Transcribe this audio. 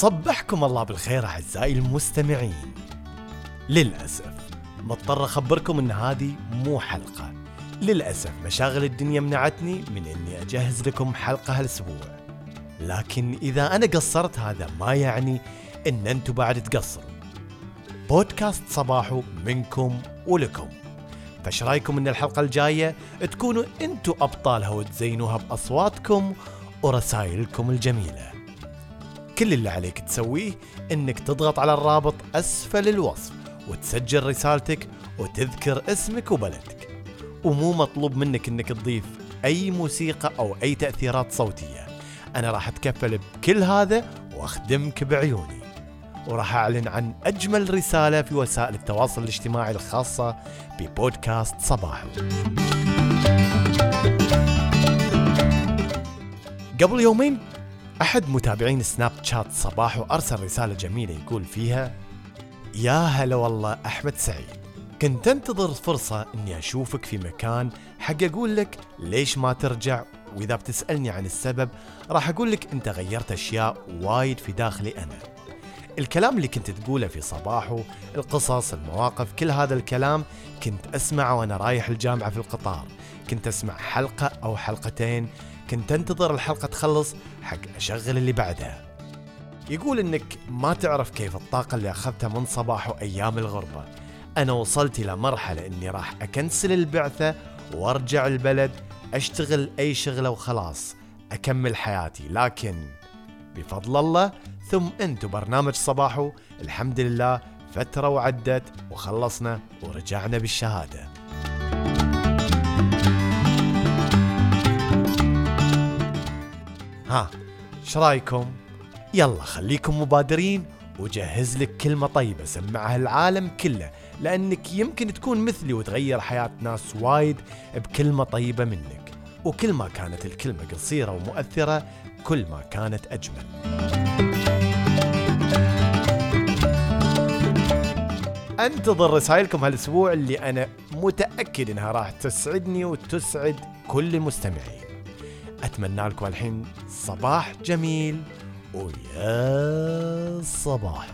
صبحكم الله بالخير أعزائي المستمعين. للأسف مضطر أخبركم إن هذه مو حلقة. للأسف مشاغل الدنيا منعتني من إني أجهز لكم حلقة هالأسبوع. لكن إذا أنا قصرت هذا ما يعني إن أنتم بعد تقصروا. بودكاست صباحو منكم ولكم. فإيش رأيكم إن الحلقة الجاية تكونوا أنتم أبطالها وتزينوها بأصواتكم ورسائلكم الجميلة؟ كل اللي عليك تسويه إنك تضغط على الرابط أسفل الوصف وتسجل رسالتك وتذكر اسمك وبلدك. ومو مطلوب منك إنك تضيف أي موسيقى أو أي تأثيرات صوتية. أنا راح أتكفل بكل هذا وأخدمك بعيوني. وراح أعلن عن أجمل رسالة في وسائل التواصل الاجتماعي الخاصة ببودكاست صباح. قبل يومين أحد متابعين سناب شات صباح ارسل رسالة جميلة يقول فيها يا هلا والله أحمد سعيد كنت أنتظر فرصة إني أشوفك في مكان حق أقول لك ليش ما ترجع وإذا بتسألني عن السبب راح أقول لك أنت غيرت أشياء وايد في داخلي أنا. الكلام اللي كنت تقوله في صباحه القصص المواقف كل هذا الكلام كنت أسمعه وأنا رايح الجامعة في القطار. كنت أسمع حلقة أو حلقتين كنت أنتظر الحلقة تخلص حق أشغل اللي بعدها. يقول إنك ما تعرف كيف الطاقة اللي أخذتها من صباحه أيام الغربة. أنا وصلت إلى مرحلة إني راح أكنسل البعثة وأرجع البلد أشتغل أي شغلة وخلاص أكمل حياتي. لكن بفضل الله ثم انتو برنامج صباحو. الحمد لله فترة وعدت وخلصنا ورجعنا بالشهادة. ها شرايكم؟ يلا خليكم مبادرين وجهز لك كلمة طيبة سمعها العالم كله لأنك يمكن تكون مثلي وتغير حياة ناس وايد بكلمة طيبة منك. وكل ما كانت الكلمة قصيرة ومؤثرة كل ما كانت أجمل. أنتظر رسائلكم هالأسبوع اللي أنا متأكد إنها راح تسعدني وتسعد كل المستمعين أتمنى لكم الحين صباح جميل ويا صباح.